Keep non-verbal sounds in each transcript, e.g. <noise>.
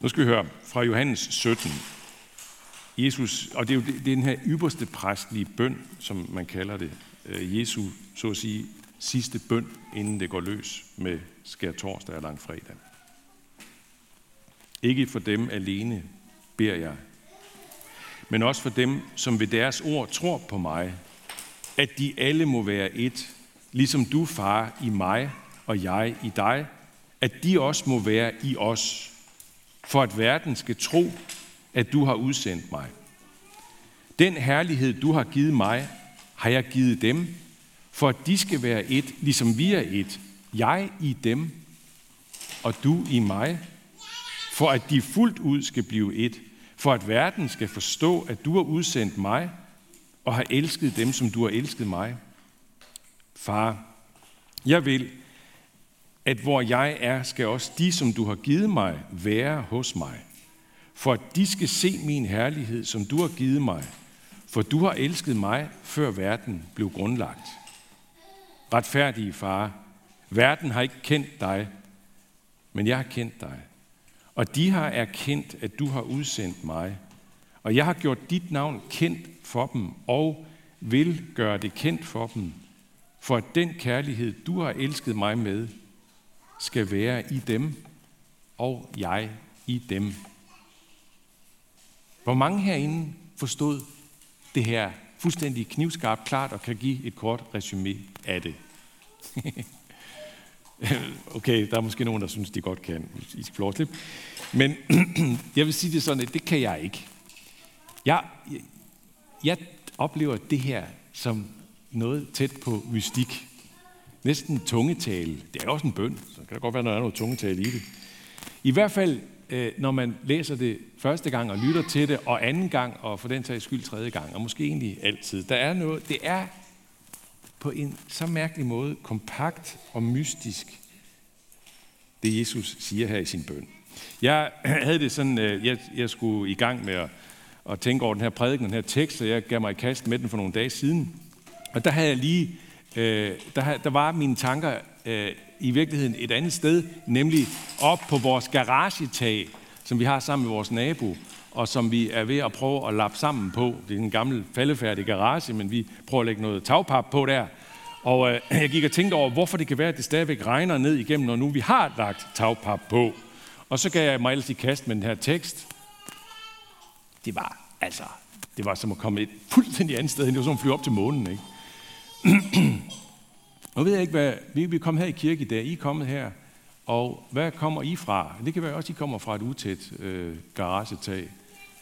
Nu skal vi høre fra Johannes 17. Jesus, og det er jo det, det er den her ypperste præstlige bøn, som man kalder det. Øh, Jesu, så at sige, sidste bøn, inden det går løs med skær torsdag og langfredag. Ikke for dem alene beder jeg, men også for dem, som ved deres ord tror på mig, at de alle må være et, ligesom du, far, i mig og jeg i dig, at de også må være i os, for at verden skal tro, at du har udsendt mig. Den herlighed, du har givet mig, har jeg givet dem, for at de skal være et, ligesom vi er et. Jeg i dem, og du i mig, for at de fuldt ud skal blive et, for at verden skal forstå, at du har udsendt mig, og har elsket dem, som du har elsket mig. Far, jeg vil, at hvor jeg er, skal også de, som du har givet mig, være hos mig. For at de skal se min herlighed, som du har givet mig. For du har elsket mig, før verden blev grundlagt. Retfærdige far, verden har ikke kendt dig, men jeg har kendt dig. Og de har erkendt, at du har udsendt mig. Og jeg har gjort dit navn kendt for dem, og vil gøre det kendt for dem, for at den kærlighed, du har elsket mig med, skal være i dem, og jeg i dem. Hvor mange herinde forstod det her fuldstændig knivskarpt klart og kan give et kort resume af det? <laughs> okay, der er måske nogen, der synes, de godt kan. I skal få Men <clears throat> jeg vil sige det sådan, at det kan jeg ikke. Jeg, jeg, jeg oplever det her som noget tæt på mystik. Næsten tungetale. Det er også en bøn, så kan det godt være, der er noget tungetale i det. I hvert fald, øh, når man læser det første gang og lytter til det, og anden gang, og for den sags skyld tredje gang, og måske egentlig altid, der er noget, det er på en så mærkelig måde kompakt og mystisk, det Jesus siger her i sin bøn. Jeg <clears throat> havde det sådan, øh, jeg, jeg skulle i gang med at, at tænke over den her prædiken, den her tekst, og jeg gav mig i kast med den for nogle dage siden. Og der havde jeg lige, øh, der, der var mine tanker øh, i virkeligheden et andet sted, nemlig op på vores garagetag, som vi har sammen med vores nabo, og som vi er ved at prøve at lappe sammen på. Det er en gammel faldefærdig garage, men vi prøver at lægge noget tagpap på der. Og øh, jeg gik og tænkte over, hvorfor det kan være, at det stadigvæk regner ned igennem, når nu vi har lagt tagpap på. Og så gav jeg mig ellers i kast med den her tekst. Det var altså, det var som at komme et fuldstændig andet sted hen. Det var som at flyve op til månen, ikke? <clears throat> Nu ved jeg ikke, hvad... Vi er kommet her i kirke i dag. I er kommet her. Og hvad kommer I fra? Det kan være også, at I kommer fra et utæt øh, garagetag,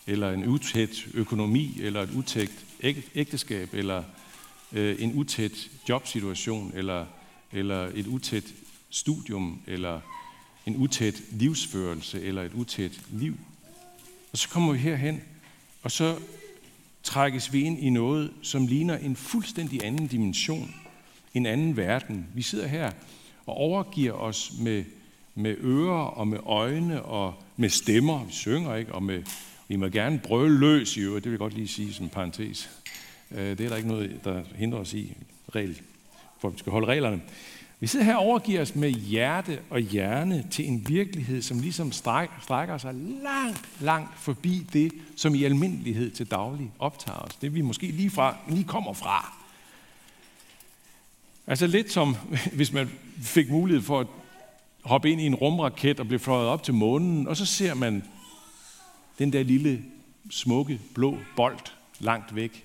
eller en utæt økonomi, eller et utæt ægteskab, eller øh, en utæt jobsituation, eller, eller et utæt studium, eller en utæt livsførelse, eller et utæt liv. Og så kommer vi herhen, og så trækkes vi ind i noget, som ligner en fuldstændig anden dimension, en anden verden. Vi sidder her og overgiver os med, med ører og med øjne og med stemmer. Vi synger ikke, og med, vi må gerne brøle løs i øvrigt, det vil jeg godt lige sige som en parentes. Øh, det er der ikke noget, der hindrer os i, regel, for vi skal holde reglerne. Vi sidder her og overgiver os med hjerte og hjerne til en virkelighed, som ligesom strækker sig langt, langt forbi det, som i almindelighed til daglig optager os. Det vi måske lige, fra, lige kommer fra. Altså lidt som, <laughs> hvis man fik mulighed for at hoppe ind i en rumraket og blive fløjet op til månen, og så ser man den der lille, smukke, blå bold langt væk.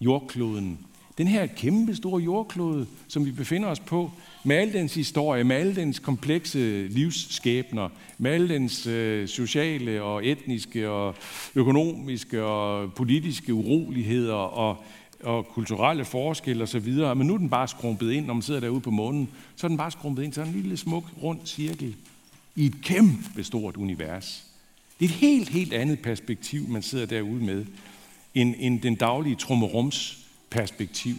Jordkloden. Den her kæmpe store jordklode, som vi befinder os på, med al dens historie, med alle dens komplekse livsskæbner, med alle dens øh, sociale og etniske og økonomiske og politiske uroligheder og, og kulturelle forskelle osv., men nu er den bare skrumpet ind, når man sidder derude på månen, så er den bare skrumpet ind til en lille smuk rund cirkel i et kæmpe stort univers. Det er et helt, helt andet perspektiv, man sidder derude med, end, end den daglige trummerums perspektiv.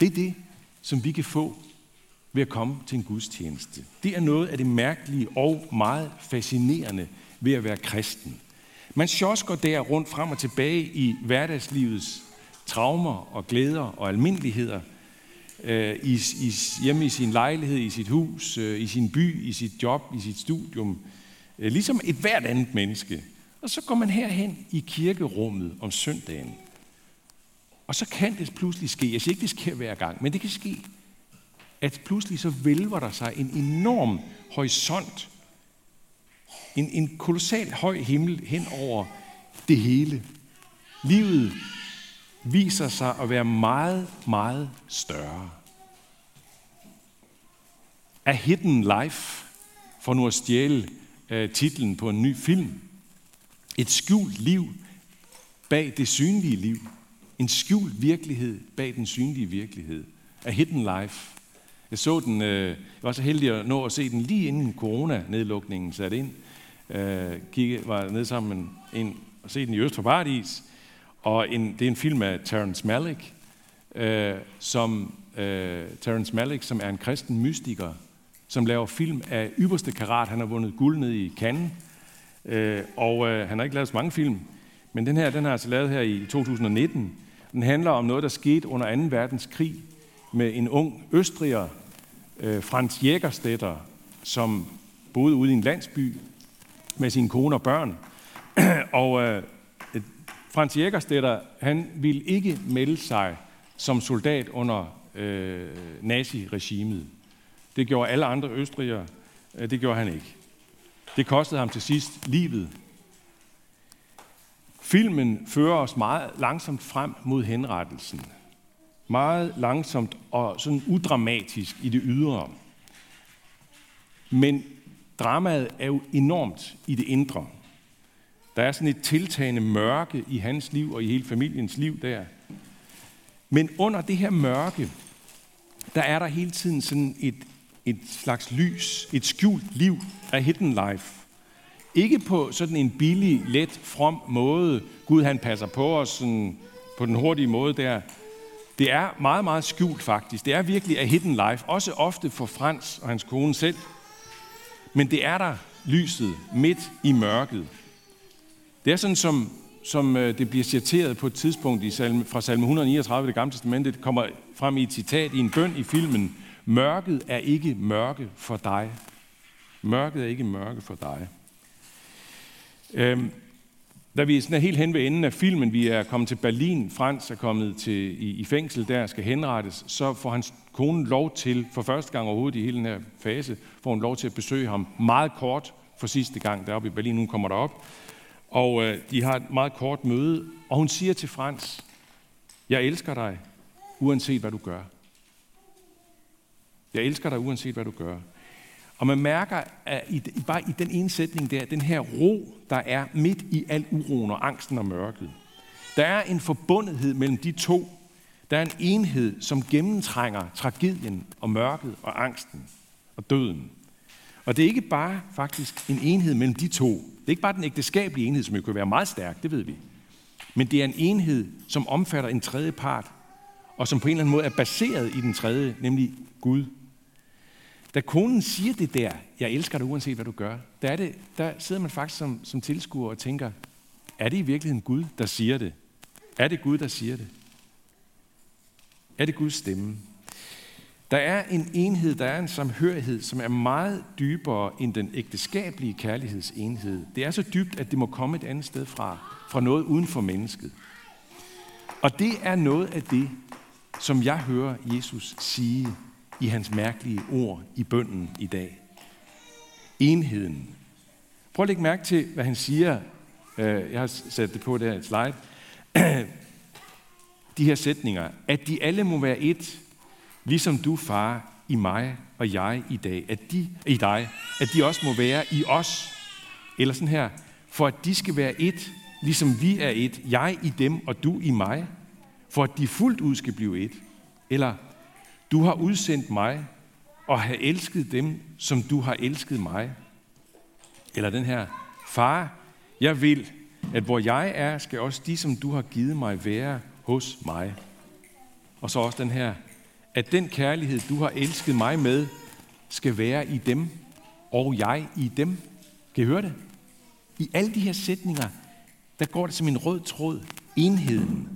Det er det, som vi kan få ved at komme til en gudstjeneste. Det er noget af det mærkelige og meget fascinerende ved at være kristen. Man sjosker der rundt frem og tilbage i hverdagslivets traumer og glæder og almindeligheder. øh, i, i, hjemme i sin lejlighed, i sit hus, øh, i sin by, i sit job, i sit studium, øh, ligesom et hvert andet menneske. Og så går man herhen i kirkerummet om søndagen. Og så kan det pludselig ske, jeg siger ikke, det sker hver gang, men det kan ske, at pludselig så vælver der sig en enorm horisont, en, en kolossal høj himmel hen over det hele. Livet viser sig at være meget, meget større. A Hidden Life, for nu at stjæle øh, titlen på en ny film. Et skjult liv bag det synlige liv. En skjult virkelighed bag den synlige virkelighed. A Hidden Life. Jeg så den, øh, jeg var så heldig at nå at se den lige inden corona-nedlukningen satte ind. Øh, kigge, var nede sammen med en og se den i Øst for Paradis. Og en, det er en film af Terrence Malick, øh, som øh, Terrence Malick, som er en kristen mystiker, som laver film af ypperste karat. Han har vundet guld ned i Cannes, øh, og øh, han har ikke lavet så mange film. Men den her, den har altså lavet her i 2019. Den handler om noget, der skete under 2. verdenskrig med en ung østriger, øh, Franz Jägerstetter, som boede ude i en landsby med sin kone og børn. <clears throat> og øh, Franz Jägerstetter, han ville ikke melde sig som soldat under øh, naziregimet. Det gjorde alle andre østrigere. Øh, det gjorde han ikke. Det kostede ham til sidst livet. Filmen fører os meget langsomt frem mod henrettelsen. Meget langsomt og sådan udramatisk i det ydre. Men dramaet er jo enormt i det indre. Der er sådan et tiltagende mørke i hans liv og i hele familiens liv der. Men under det her mørke, der er der hele tiden sådan et, et slags lys, et skjult liv af hidden life. Ikke på sådan en billig, let, from måde. Gud han passer på os sådan, på den hurtige måde der. Det er meget, meget skjult faktisk. Det er virkelig a hidden life. Også ofte for Frans og hans kone selv. Men det er der lyset midt i mørket. Det er sådan, som, som øh, det bliver citeret på et tidspunkt i salme, fra salme 139 det gamle testamente. Det kommer frem i et citat i en bøn i filmen. Mørket er ikke mørke for dig. Mørket er ikke mørke for dig. Øhm, da vi sådan er helt hen ved enden af filmen, vi er kommet til Berlin, Frans er kommet til, i, i fængsel der, skal henrettes, så får hans kone lov til, for første gang overhovedet i hele den her fase, får hun lov til at besøge ham meget kort for sidste gang deroppe i Berlin. Hun kommer derop, og øh, de har et meget kort møde, og hun siger til Frans, jeg elsker dig, uanset hvad du gør. Jeg elsker dig, uanset hvad du gør. Og man mærker at i, bare i den ene sætning der, den her ro, der er midt i al uroen og angsten og mørket. Der er en forbundethed mellem de to. Der er en enhed, som gennemtrænger tragedien og mørket og angsten og døden. Og det er ikke bare faktisk en enhed mellem de to. Det er ikke bare den ægteskabelige enhed, som jo kan være meget stærk, det ved vi. Men det er en enhed, som omfatter en tredje part, og som på en eller anden måde er baseret i den tredje, nemlig Gud. Da konen siger det der, jeg elsker dig uanset hvad du gør, der, er det, der sidder man faktisk som, som tilskuer og tænker, er det i virkeligheden Gud, der siger det? Er det Gud, der siger det? Er det Guds stemme? Der er en enhed, der er en samhørighed, som er meget dybere end den ægteskabelige kærlighedsenhed. Det er så dybt, at det må komme et andet sted fra, fra noget uden for mennesket. Og det er noget af det, som jeg hører Jesus sige i hans mærkelige ord i bønden i dag. Enheden. Prøv at lægge mærke til, hvad han siger. Øh, jeg har sat det på der et slide. <clears throat> De her sætninger. At de alle må være et, ligesom du, far, i mig og jeg i dag, at de, i dig, at de også må være i os. Eller sådan her, for at de skal være et, ligesom vi er et, jeg i dem og du i mig, for at de fuldt ud skal blive et. Eller, du har udsendt mig og har elsket dem, som du har elsket mig. Eller den her, far, jeg vil, at hvor jeg er, skal også de, som du har givet mig, være hos mig. Og så også den her, at den kærlighed, du har elsket mig med, skal være i dem, og jeg i dem. Kan I høre det? I alle de her sætninger, der går det som en rød tråd. Enheden.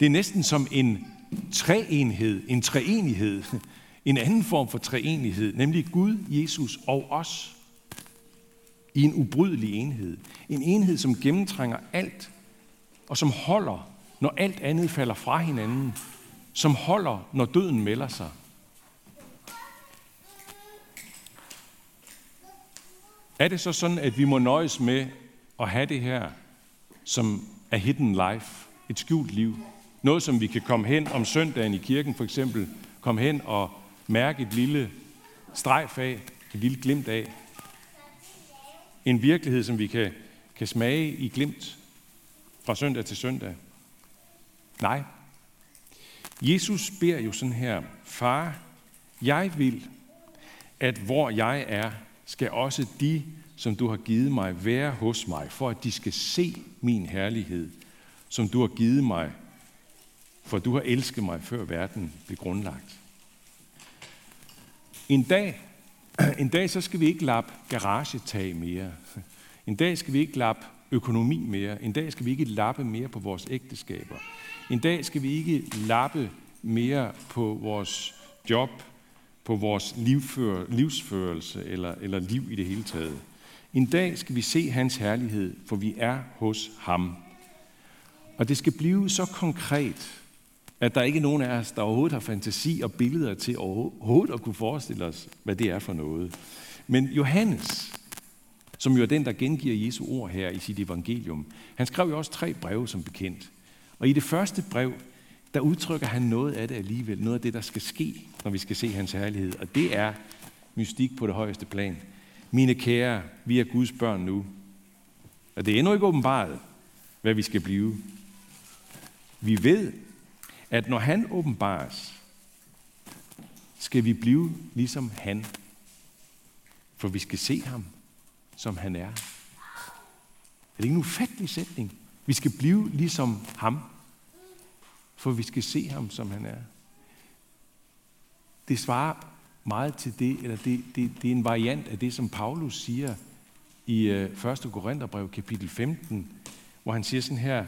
Det er næsten som en treenhed, en treenighed, en anden form for treenighed, nemlig Gud, Jesus og os i en ubrydelig enhed. En enhed, som gennemtrænger alt, og som holder, når alt andet falder fra hinanden. Som holder, når døden melder sig. Er det så sådan, at vi må nøjes med at have det her, som er hidden life, et skjult liv? Noget, som vi kan komme hen om søndagen i kirken for eksempel, komme hen og mærke et lille strejf af, et lille glimt af. En virkelighed, som vi kan, kan smage i glimt fra søndag til søndag. Nej. Jesus beder jo sådan her, Far, jeg vil, at hvor jeg er, skal også de, som du har givet mig, være hos mig, for at de skal se min herlighed, som du har givet mig, for du har elsket mig, før verden blev grundlagt. En dag, <clears throat> en dag så skal vi ikke lappe garagetag mere. En dag skal vi ikke lappe økonomi mere. En dag skal vi ikke lappe mere på vores ægteskaber. En dag skal vi ikke lappe mere på vores job, på vores livfør, livsførelse eller, eller liv i det hele taget. En dag skal vi se hans herlighed, for vi er hos ham. Og det skal blive så konkret, at der ikke er nogen af os, der overhovedet har fantasi og billeder til overhovedet at kunne forestille os, hvad det er for noget. Men Johannes, som jo er den, der gengiver Jesu ord her i sit evangelium, han skrev jo også tre breve som bekendt. Og i det første brev, der udtrykker han noget af det alligevel, noget af det, der skal ske, når vi skal se hans herlighed. Og det er mystik på det højeste plan. Mine kære, vi er Guds børn nu. Og det er endnu ikke åbenbart, hvad vi skal blive. Vi ved, at når han åbenbares, skal vi blive ligesom han. For vi skal se ham, som han er. Er det ikke en ufattelig sætning? Vi skal blive ligesom ham, for vi skal se ham, som han er. Det svarer meget til det, eller det, det, det er en variant af det, som Paulus siger i øh, 1. Korintherbrev kapitel 15, hvor han siger sådan her,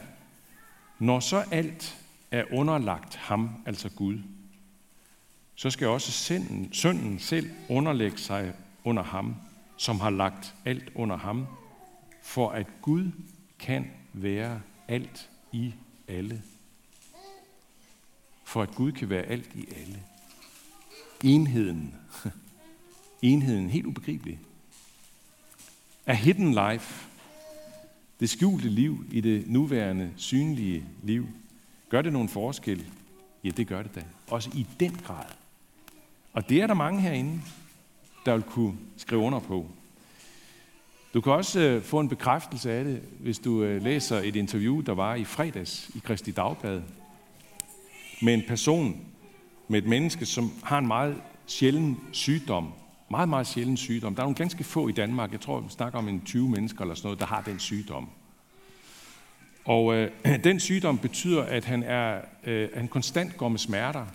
når så alt er underlagt ham, altså Gud, så skal også synden, synden selv underlægge sig under ham, som har lagt alt under ham, for at Gud kan være alt i alle. For at Gud kan være alt i alle. Enheden. <laughs> Enheden, helt ubegribelig. Er hidden life. Det skjulte liv i det nuværende, synlige liv. Gør det nogen forskel? Ja, det gør det da. Også i den grad. Og det er der mange herinde, der vil kunne skrive under på. Du kan også øh, få en bekræftelse af det, hvis du øh, læser et interview, der var i fredags i Kristi Dagblad, med en person, med et menneske, som har en meget sjælden sygdom. Meget, meget sjælden sygdom. Der er nogle ganske få i Danmark, jeg tror, vi snakker om en 20 mennesker eller sådan noget, der har den sygdom. Og øh, <clears throat> den sygdom betyder, at han, er, øh, han konstant går med smerter,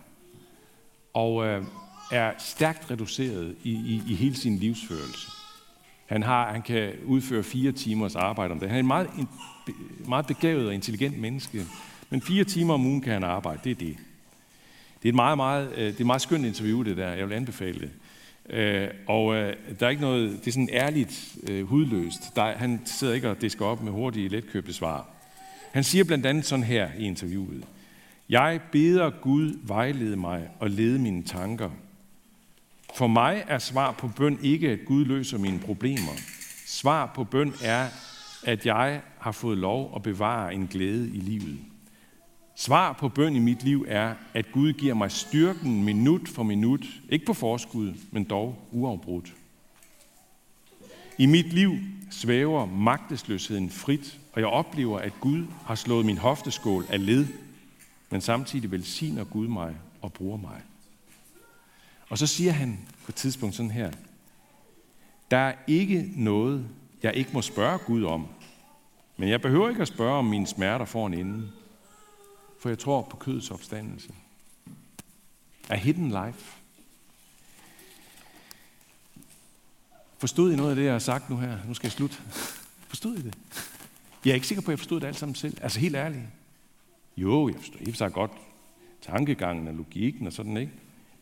og øh, er stærkt reduceret i, i, i hele sin livsførelse. Han, har, han kan udføre fire timers arbejde om det. Han er en meget, en, meget begavet og intelligent menneske, men fire timer om ugen kan han arbejde, det er det. Det er et meget, meget, øh, det er et meget skønt interview, det der. Jeg vil anbefale det. Øh, og øh, der er ikke noget, det er sådan ærligt, øh, hudløst. Der, han sidder ikke og disker op med hurtige, letkøbte svar. Han siger blandt andet sådan her i interviewet. Jeg beder Gud vejlede mig og lede mine tanker. For mig er svar på bøn ikke, at Gud løser mine problemer. Svar på bøn er, at jeg har fået lov at bevare en glæde i livet. Svar på bøn i mit liv er, at Gud giver mig styrken minut for minut, ikke på forskud, men dog uafbrudt. I mit liv svæver magtesløsheden frit, og jeg oplever, at Gud har slået min hofteskål af led, men samtidig velsigner Gud mig og bruger mig. Og så siger han på et tidspunkt sådan her, der er ikke noget, jeg ikke må spørge Gud om, men jeg behøver ikke at spørge, om mine smerter for en ende, for jeg tror på kødets opstandelse. A hidden life. Forstod I noget af det, jeg har sagt nu her? Nu skal jeg slutte. Forstod I det? Jeg er ikke sikker på, at jeg forstod det alt sammen selv. Altså helt ærligt. Jo, jeg forstod helt så godt tankegangen og logikken og sådan, ikke?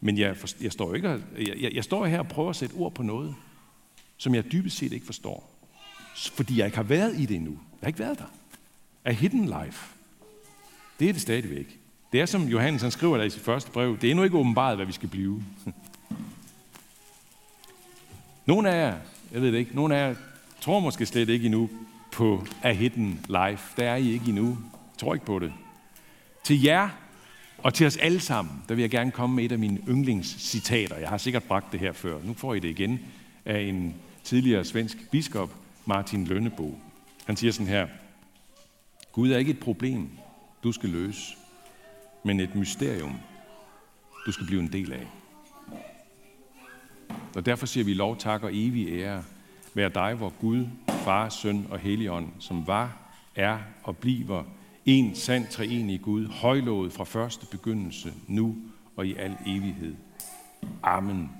Men jeg, for, jeg, står ikke, jeg, jeg står her og prøver at sætte ord på noget, som jeg dybest set ikke forstår. Fordi jeg ikke har været i det endnu. Jeg har ikke været der. A hidden life. Det er det stadigvæk. Det er som Johannes han skriver der i sit første brev. Det er endnu ikke åbenbart, hvad vi skal blive. <laughs> Nogle af jer, jeg ved det ikke, nogle af jer tror måske slet ikke endnu på A Hidden Life. Der er I ikke endnu. Jeg tror ikke på det. Til jer og til os alle sammen, der vil jeg gerne komme med et af mine yndlingscitater. Jeg har sikkert bragt det her før. Nu får I det igen af en tidligere svensk biskop, Martin Lønnebo. Han siger sådan her, Gud er ikke et problem, du skal løse, men et mysterium, du skal blive en del af. Og derfor siger vi lov, tak og evig ære Vær dig, hvor Gud, Far, Søn og Helligånd, som var, er og bliver en sand treenig Gud, højlået fra første begyndelse, nu og i al evighed. Amen.